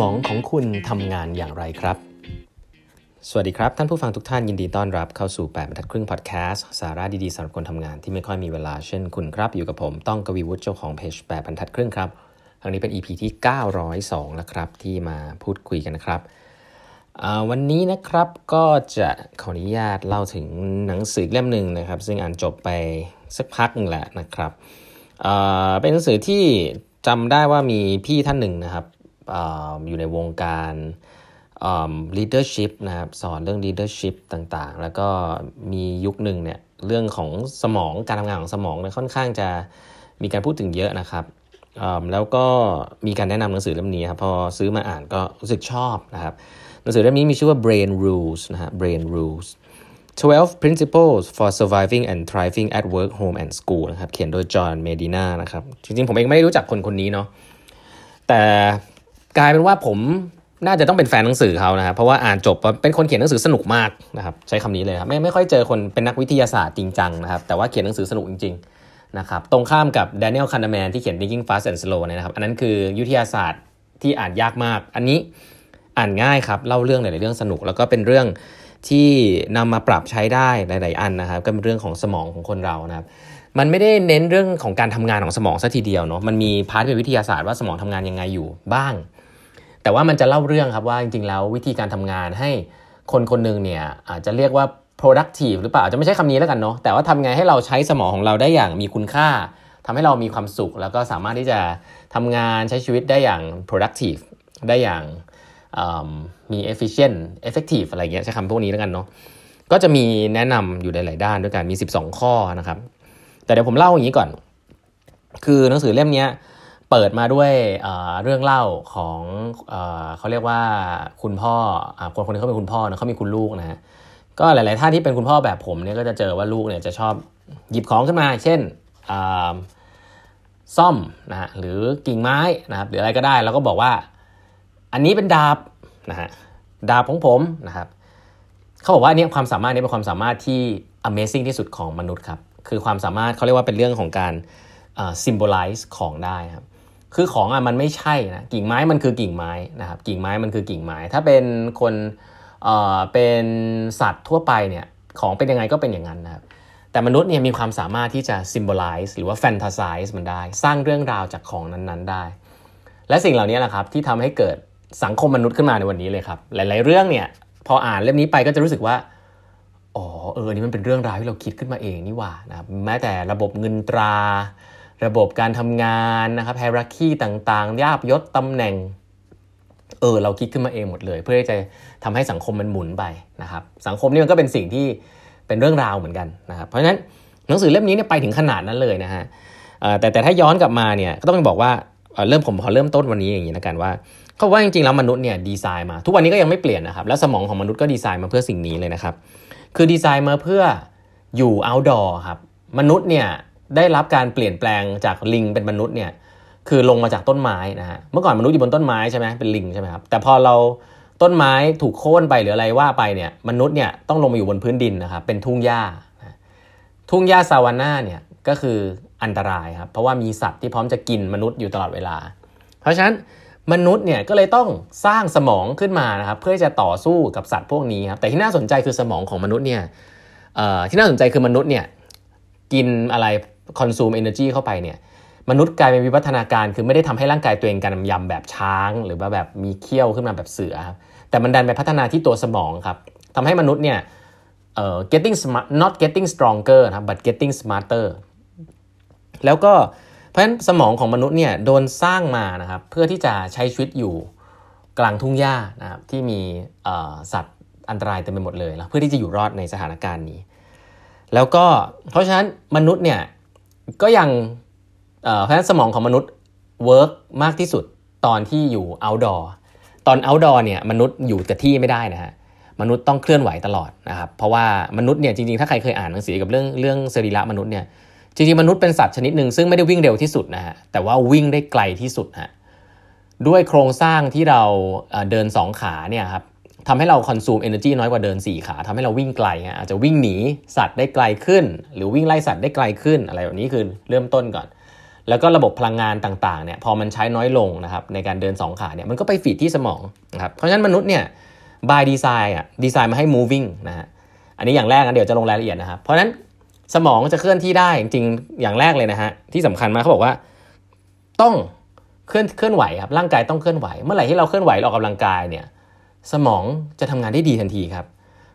มองของคุณทำงานอย่างไรครับ สวัสดีครับ ท่านผู้ฟังทุกท่านยินดีต้อนรับเข้าสู่ 8บรรทัดครึ่งพอดแคสต์สาระดีๆสำหรับคนทำงานที่ไม่ค่อยมีเวลาเช่นคุณครับ อยู่กับผมต้องกวีวุฒิเจ้าของเพจ8บรรทัดครึ่งครับครั้งนี้เป็น EP ที่ 902 แล้วครับ ที่มาพูดคุยกันนะครับ วันนี้นะครับก็จะขออนุญาตเล่าถึงหนังสือเล่มหนึ่งนะครับ ซึ่งอ่านจบไปสักพักหนึ่งแหละนะครับเป็นหนังสือที่จำได้ว่ามีพี่ท่านหนึ่งนะครับ อยู่ในวงการ leadership นะครับสอนเรื่อง leadership ต่างๆ แล้วก็มียุคหนึ่งเนี่ยเรื่องของสมองการทำงานของสมองเนี่ยค่อนข้างจะมีการพูดถึงเยอะนะครับแล้วก็มีการแนะนำหนังสือเล่มนี้ครับพอซื้อมาอ่านก็รู้สึกชอบนะครับหนังสือเล่มนี้มีชื่อว่า Brain Rules นะฮะ Brain Rules 12 Principles for Surviving and Thriving at Work Home and School นะครับเขียนโดยจอห์นเมดินานะครับจริงๆ ผมเองไม่ได้รู้จักคนคนนี้เนาะแต่ กลายเป็นว่าผมน่าจะต้องเป็นแฟนหนังสือเขานะครับเพราะว่าอ่านจบเป็นคนเขียนหนังสือสนุกมากนะครับใช้คำนี้เลยครับไม่ไม่ค่อยเจอคนเป็นนักวิทยาศาสตร์จริงจังนะครับแต่ว่าเขียนหนังสือสนุกจริงๆนะครับตรงข้ามกับแดเนียลคานแมนที่เขียน Thinking Fast and Slow เนี่ยนะครับอันนั้นคือวิทยาศาสตร์ที่อ่านยากมาก อันนี้อ่านง่ายครับเล่าเรื่องหลายๆเรื่องสนุก แล้วก็เป็นเรื่องที่นำมาปรับใช้ได้หลาย ๆ อันนะครับก็เป็นเรื่องของสมองของคนเรานะครับมันไม่ได้เน้นเรื่องของการทำงานของสมองซะทีเดียวเนาะมันมี part เป็นวิทยาศาสตร์ว่าสมองทำงานยังไงอยู่บ้าง แต่ว่ามันจะเล่าเรื่องครับว่าจริงๆแล้ววิธีการทำงานให้คนคนหนึ่งเนี่ยอาจจะเรียกว่า productive หรือเปล่าอาจจะไม่ใช่คำนี้แล้วกันเนาะแต่ว่าทำไงให้เราใช้สมองของเราได้อย่างมีคุณค่าทำให้เรามีความสุข แล้วก็สามารถที่จะทำงานใช้ชีวิตได้อย่าง productive ได้อย่างมี efficient effective อะไรเงี้ยใช้คำพวกนี้แล้วกันเนาะก็จะมีแนะนำอยู่ในหลายด้านด้วยกันมี 12 ข้อนะครับ แต่เดี๋ยวผมเล่าอย่างนี้ก่อน คือหนังสือเล่มนี้ เปิดมาด้วยเรื่องเล่าของเขาเรียกว่าคุณพ่อคนคนนี้เขาเป็นคุณพ่อนะเขามีคุณลูกนะฮะก็หลาย ๆ ท่านที่เป็นคุณพ่อแบบผมเนี่ยก็จะเจอว่าลูกเนี่ยจะชอบหยิบของขึ้นมา เช่นซ่อมนะฮะหรือกิ่งไม้นะครับหรืออะไรก็ได้ แล้วก็บอกว่า อันนี้เป็นดาบนะฮะดาบของผมนะครับเขาบอกว่าอันนี้ความสามารถนี้เป็นความสามารถที่ Amazing ที่สุดของมนุษย์ครับคือความสามารถเขาเรียกว่าเป็นเรื่องของการ symbolize ของได้ครับ คือของอะมันไม่ใช่นะกิ่งไม้มันคือกิ่งไม้นะครับกิ่งไม้มันคือกิ่งไม้ ถ้าเป็นคนเอ่อเป็นสัตว์ทั่วไปเนี่ยของเป็นยังไงก็เป็นอย่างนั้นนะครับแต่มนุษย์เนี่ยมีความสามารถที่จะ symbolize หรือว่า fantasize มันได้ สร้างเรื่องราวจากของนั้นๆได้ และสิ่งเหล่านี้แหละครับที่ทำให้เกิดสังคมมนุษย์ขึ้นมาในวันนี้เลยครับ หลาย ๆ เรื่องเนี่ยพออ่านเล่มนี้ไปก็จะรู้สึกว่าอ๋อเออนี่มันเป็นเรื่องราวที่เราคิดขึ้นมาเองนี่ว่านะครับแม้แต่ระบบเงินตรา ระบบการทำงานนะครับไฮรักีต่างๆ ยาบยศตำแหน่ง เออ เราคิดขึ้นมาเองหมดเลย เพื่อจะทำให้สังคมมันหมุนไปนะครับ สังคมนี่มันก็เป็นสิ่งที่เป็นเรื่องราวเหมือนกันนะครับ เพราะฉะนั้นหนังสือเล่มนี้เนี่ยไปถึงขนาดนั้นเลยนะฮะแต่แต่ถ้าย้อนกลับมาเนี่ยก็ต้องบอกว่าเริ่มผมพอเริ่มต้นวันนี้อย่างนี้นะกันว่าเขาว่าจริงๆแล้วมนุษย์เนี่ยดีไซน์มา ทุกวันนี้ก็ยังไม่เปลี่ยนนะครับ แล้วสมองของมนุษย์ก็ดีไซน์มาเพื่อสิ่งนี้เลยนะครับ คือดีไซน์มาเพื่ออยู่ outdoor ครับ มนุษย์เนี่ย ได้รับการเปลี่ยนแปลงจากลิงเป็นมนุษย์เนี่ยคือลงมาจากต้นไม้นะฮะเมื่อก่อนมนุษย์อยู่บนต้นไม้ใช่ไหมเป็นลิงใช่ไหมครับแต่พอเราต้นไม้ถูกโค่นไปหรืออะไรว่าไปเนี่ยมนุษย์เนี่ยต้องลงมาอยู่บนพื้นดินนะครับเป็นทุ่งหญ้า ทุ่งหญ้าซาวาน่าเนี่ยก็คืออันตรายครับเพราะว่ามีสัตว์ที่พร้อมจะกินมนุษย์อยู่ตลอดเวลา เพราะฉะนั้นมนุษย์เนี่ยก็เลยต้องสร้างสมองขึ้นมานะครับเพื่อจะต่อสู้กับสัตว์พวกนี้ครับแต่ที่น่าสนใจคือสมองของมนุษย์เนี่ยที่น่าสนใจคือมนุษย์เนี่ยกินอะไร consume energy เข้าไปเนี่ยมนุษย์กลายเป็นวิวัฒนาการ คือไม่ได้ทำให้ร่างกายตัวเองกำยำแบบช้าง หรือว่าแบบมีเขี้ยวขึ้นมาแบบเสือครับแต่มันดันไปพัฒนาที่ตัวสมองครับทำให้มนุษย์เนี่ยเอ่อ getting smart not getting stronger นะครับ but getting smarter แล้วก็เพราะฉะนั้นสมองของมนุษย์เนี่ยโดนสร้างมานะครับเพื่อที่จะใช้ชีวิตอยู่กลางทุ่งหญ้านะครับที่มีสัตว์อันตรายเต็มไปหมดเลยแล้วเพื่อที่จะอยู่รอดในสถานการณ์นี้ แล้วก็เพราะฉะนั้นมนุษย์เนี่ย ก็ยังเพราะฉะนั้นสมองของมนุษย์เวิร์กมากที่สุดตอนที่อยู่ outdoor ตอน outdoor เนี่ยมนุษย์อยู่กับที่ไม่ได้นะฮะมนุษย์ต้องเคลื่อนไหวตลอดนะครับเพราะว่ามนุษย์เนี่ยจริงๆถ้าใครเคยอ่านหนังสือกับเรื่องเรื่องสรีระมนุษย์เนี่ยจริงๆมนุษย์เป็นสัตว์ชนิดหนึ่งซึ่งไม่ได้วิ่งเร็วที่สุดนะฮะแต่ว่าวิ่งได้ไกลที่สุดฮะด้วยโครงสร้างที่เราเดิน2ขาเนี่ยครับ ทำให้เราคอนซูมเอเนอร์จีน้อยกว่าเดิน 4 ขาทำให้เราวิ่งไกลฮะอาจจะวิ่งหนีสัตว์ได้ไกลขึ้น หรือวิ่งไล่สัตว์ได้ไกลขึ้น อะไรแบบนี้คือเริ่มต้นก่อน แล้วก็ระบบพลังงานต่างๆเนี่ยพอมันใช้น้อยลงนะครับในการเดิน 2 ขาเนี่ยมันก็ไปฟีดที่สมองนะครับเพราะฉะนั้นมนุษย์เนี่ย by design อะดีไซน์มาให้ moving นะฮะอันนี้อย่างแรกนะเดี๋ยวจะลงรายละเอียดนะครับเพราะฉะนั้นสมองจะเคลื่อนที่ได้จริงๆอย่างแรกเลยนะฮะที่สำคัญมากเขาบอกว่าต้องเคลื่อนเคลื่อนไหวครับร่างกายต้องเคลื่อนไหว เมื่อไหร่ที่เราเคลื่อนไหวออกกำลังกายเนี่ย สมองจะทำงานได้ดีทันทีครับ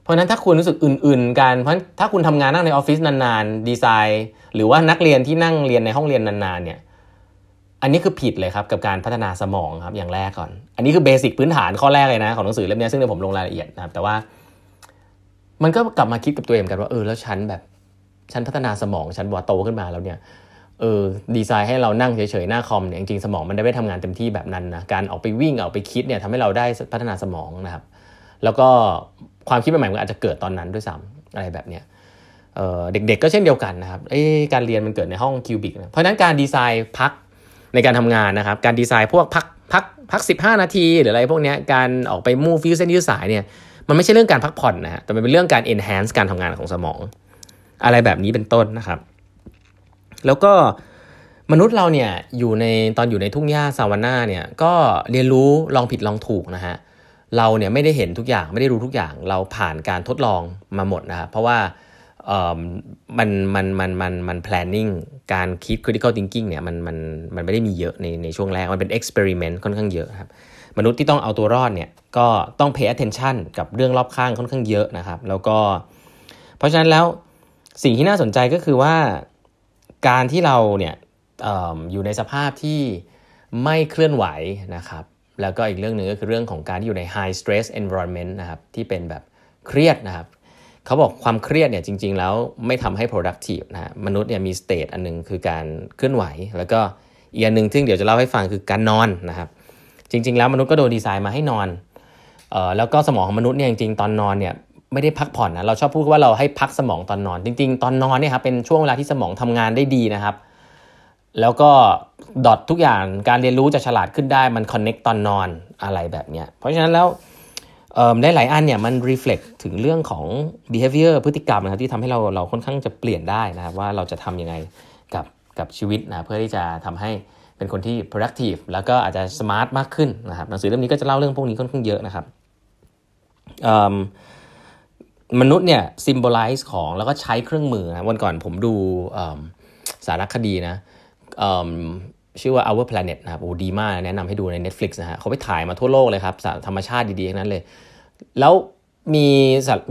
เพราะฉะนั้นถ้าคุณรู้สึกอื่น ๆ กัน เพราะถ้าคุณทำงานนั่งในออฟฟิศนานๆ ดีไซน์ หรือว่านักเรียนที่นั่งเรียนในห้องเรียนนานๆเนี่ย อันนี้คือผิดเลยครับกับการพัฒนาสมองครับอย่างแรกก่อน อันนี้คือเบสิกพื้นฐานข้อแรกเลยนะของหนังสือเล่มนี้ซึ่งเดี๋ยวผมลงรายละเอียดนะครับ แต่ว่า มันก็กลับมาคิดกับตัวเองกันว่าเออแล้วฉันแบบฉันพัฒนาสมองฉันว่าโตขึ้นมาแล้วเนี่ย เออดีไซน์ให้เรานั่งเฉยๆหน้าคอมเนี่ยจริงๆสมองมันได้ไม่ทำงานเต็มที่แบบนั้นนะการออกไปวิ่งออกไปคิดเนี่ยทำให้เราได้พัฒนาสมองนะครับ แล้วก็ความคิดใหม่ๆมันอาจจะเกิดตอนนั้นด้วยซ้ำอะไรแบบเนี้ยเด็กๆก็เช่นเดียวกันนะครับการเรียนมันเกิดในห้อง cubic นะเพราะฉะนั้นการดีไซน์พักในการทำงานนะครับ การดีไซน์พวกพักพักพัก 15 นาที หรืออะไรพวกนี้การออกไป move ยืดเส้นยืดสายเนี่ยมันไม่ใช่เรื่องการพักผ่อนนะฮะแต่มันเป็นเรื่องการ enhance การทำงานของสมอง อะไรแบบนี้เป็นต้นนะครับ แล้วก็มนุษย์เราเนี่ยอยู่ในตอนอยู่ในทุ่งหญ้าซาวาน่าเนี่ยก็เรียนรู้ลองผิดลองถูกนะฮะเราเนี่ยไม่ได้เห็นทุกอย่างไม่ได้รู้ทุกอย่างเราผ่านการทดลองมาหมดนะครับเพราะว่ามันมันมันมันมัน planning การคิด critical thinking เนี่ยมันมันมันไม่ได้มีเยอะในในช่วงแรก มันเป็น experiment ค่อนข้างเยอะครับมนุษย์ที่ต้องเอาตัวรอดเนี่ยก็ต้อง pay attention กับเรื่องรอบข้างค่อนข้างเยอะนะครับ แล้วก็ เพราะฉะนั้นแล้วสิ่งที่น่าสนใจก็คือว่า การที่เราเนี่ยออยู่ในสภาพที่ไม่เคลื่อนไหวนะครับ แล้วก็อีกเรื่องหนึ่งก็คือเรื่องของการที่อยู่ใน high stress environment นะครับที่เป็นแบบเครียดนะครับเขาบอกความเครียดเนี่ยจริง ๆ แล้วไม่ทำให้ productive นะมนุษย์เนี่ยมี state อันนึงคือการเคลื่อนไหว แล้วก็อีกอันหนึ่งซึ่เดี๋ยวจะเล่าให้ฟังคือการนอนนะครับจริง ๆ แล้วมนุษย์ก็โดนดีไซน์มาให้นอนออแล้วก็สมองของมนุษย์เนี่ยจริงๆตอนนอนเนี่ย ไม่ได้พักผ่อนนะเราชอบพูดว่าเราให้พักสมองตอนนอน จริง ๆ ตอนนอนเนี่ยครับเป็นช่วงเวลาที่สมองทำงานได้ดีนะครับ แล้วก็ดอททุกอย่างการเรียนรู้จะฉลาดขึ้นได้มันคอนเน็กตอนนอนอะไรแบบเนี้ยเพราะฉะนั้นแล้วได้หลายอันเนี่ยมัน reflect ถึงเรื่องของ behavior พฤติกรรมนะครับที่ทำให้เราเราค่อนข้างจะเปลี่ยนได้นะครับว่าเราจะทำยังไงกับกับชีวิตนะเพื่อที่จะทำให้เป็นคนที่ productive แล้วก็อาจจะ smart มากขึ้นนะครับหนังสือเล่มนี้ก็จะเล่าเรื่องพวกนี้ค่อนข้างเยอะนะครับ มนุษย์เนี่ย symbolize ของแล้วก็ใช้เครื่องมือนะวันก่อนผมดูสารคดีนะชื่อว่า Our Planet นะครับโอ้ดีมากแนะนำให้ดูใน Netflix นะฮะเขาไปถ่ายมาทั่วโลกเลยครับธรรมชาติดีๆทั้งนั้นเลย แล้วมี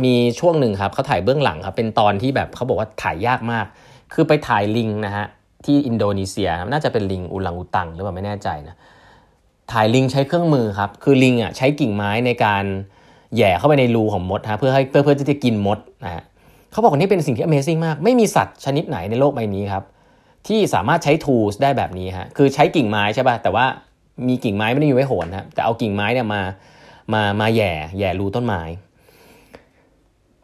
มีช่วงหนึ่งครับเขาถ่ายเบื้องหลังครับเป็นตอนที่แบบเขาบอกว่าถ่ายยากมาก คือไปถ่ายลิงนะฮะที่อินโดนีเซียน่าจะเป็นลิงอุลังอุตังหรือเปล่าไม่แน่ใจนะถ่ายลิงใช้เครื่องมือครับคือลิงอะใช้กิ่งไม้ในการ แย่เข้าไปในรูของมดฮะเพื่อให้เพื่อเพื่อที่จะกินมดนะฮะเขาบอกว่านี่เป็นสิ่งที่ Amazing มาก ไม่มีสัตว์ชนิดไหนในโลกใบนี้ครับ ที่สามารถใช้ tools ได้แบบนี้ฮะคือใช้กิ่งไม้ใช่ป่ะแต่ว่ามีกิ่งไม้ไม่ได้มีไว้โหนนะแต่เอากิ่งไม้เนี่ยมามามาแย่แย่รูต้นไม้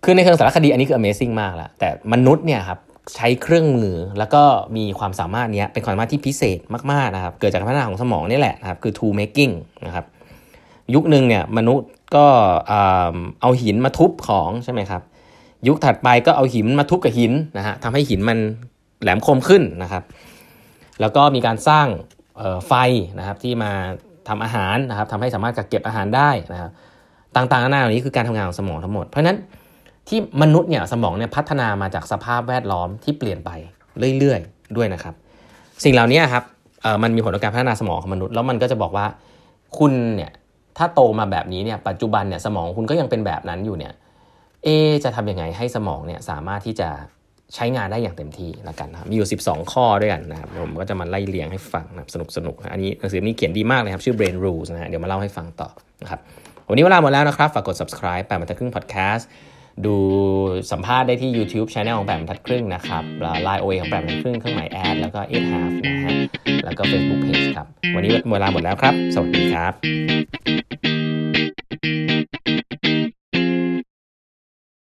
คือในเชิงสารคดีอันนี้คือ amazing มากละแต่มนุษย์เนี่ยครับใช้เครื่องมือแล้วก็มีความสามารถเนี้ยเป็นความสามารถที่พิเศษมากๆนะครับ เกิดจากการพัฒนาของสมองนี่แหละนะครับคือ tool making นะครับ ยุคหนึ่งเนี่ยมนุษย์ก็เอาหินมาทุบของใช่ไหมครับ ยุคถัดไปก็เอาหินมาทุบกับหินนะฮะทำให้หินมันแหลมคมขึ้นนะครับ แล้วก็มีการสร้างไฟนะครับที่มาทำอาหารนะครับทำให้สามารถกักเก็บอาหารได้นะครับต่างๆนานาเหล่านี้คือการทำงานของสมองทั้งหมด เพราะฉะนั้นที่มนุษย์เนี่ยสมองเนี่ยพัฒนามาจากสภาพแวดล้อมที่เปลี่ยนไปเรื่อยๆ ด้วยนะครับ สิ่งเหล่านี้ครับมันมีผลต่อการพัฒนาสมองของมนุษย์แล้วมันก็จะบอกว่าคุณเนี่ย ถ้าโตมาแบบนี้เนี่ยปัจจุบันเนี่ยสมองคุณก็ยังเป็นแบบนั้นอยู่เนี่ยเอจะทำยังไงให้สมองเนี่ยสามารถที่จะใช้งานได้อย่างเต็มที่ละกันนะมีอยู่ 12 ข้อด้วยกันนะครับผมก็จะมาไล่เลียงให้ฟังนะสนุกสนุกอันนี้หนังสือนี้เขียนดีมากเลยครับชื่อ Brain Rules นะฮะเดี๋ยวมาเล่าให้ฟังต่อนะครับวันนี้เวลาหมดแล้วนะครับ ฝากกด subscribe แปดบรรทัดครึ่ง podcast ดูสัมภาษณ์ได้ที่ YouTube Channel ของแปดบรรทัดครึ่งนะครับไลน์โอเอของแปดบรรทัดครึ่งเครื่องหมายแอดแล้วก็ eight half นะฮะแล้วก็ Facebook Page ครับ วันนี้เวลาหมดแล้วครับ สวัสดีครับ thank you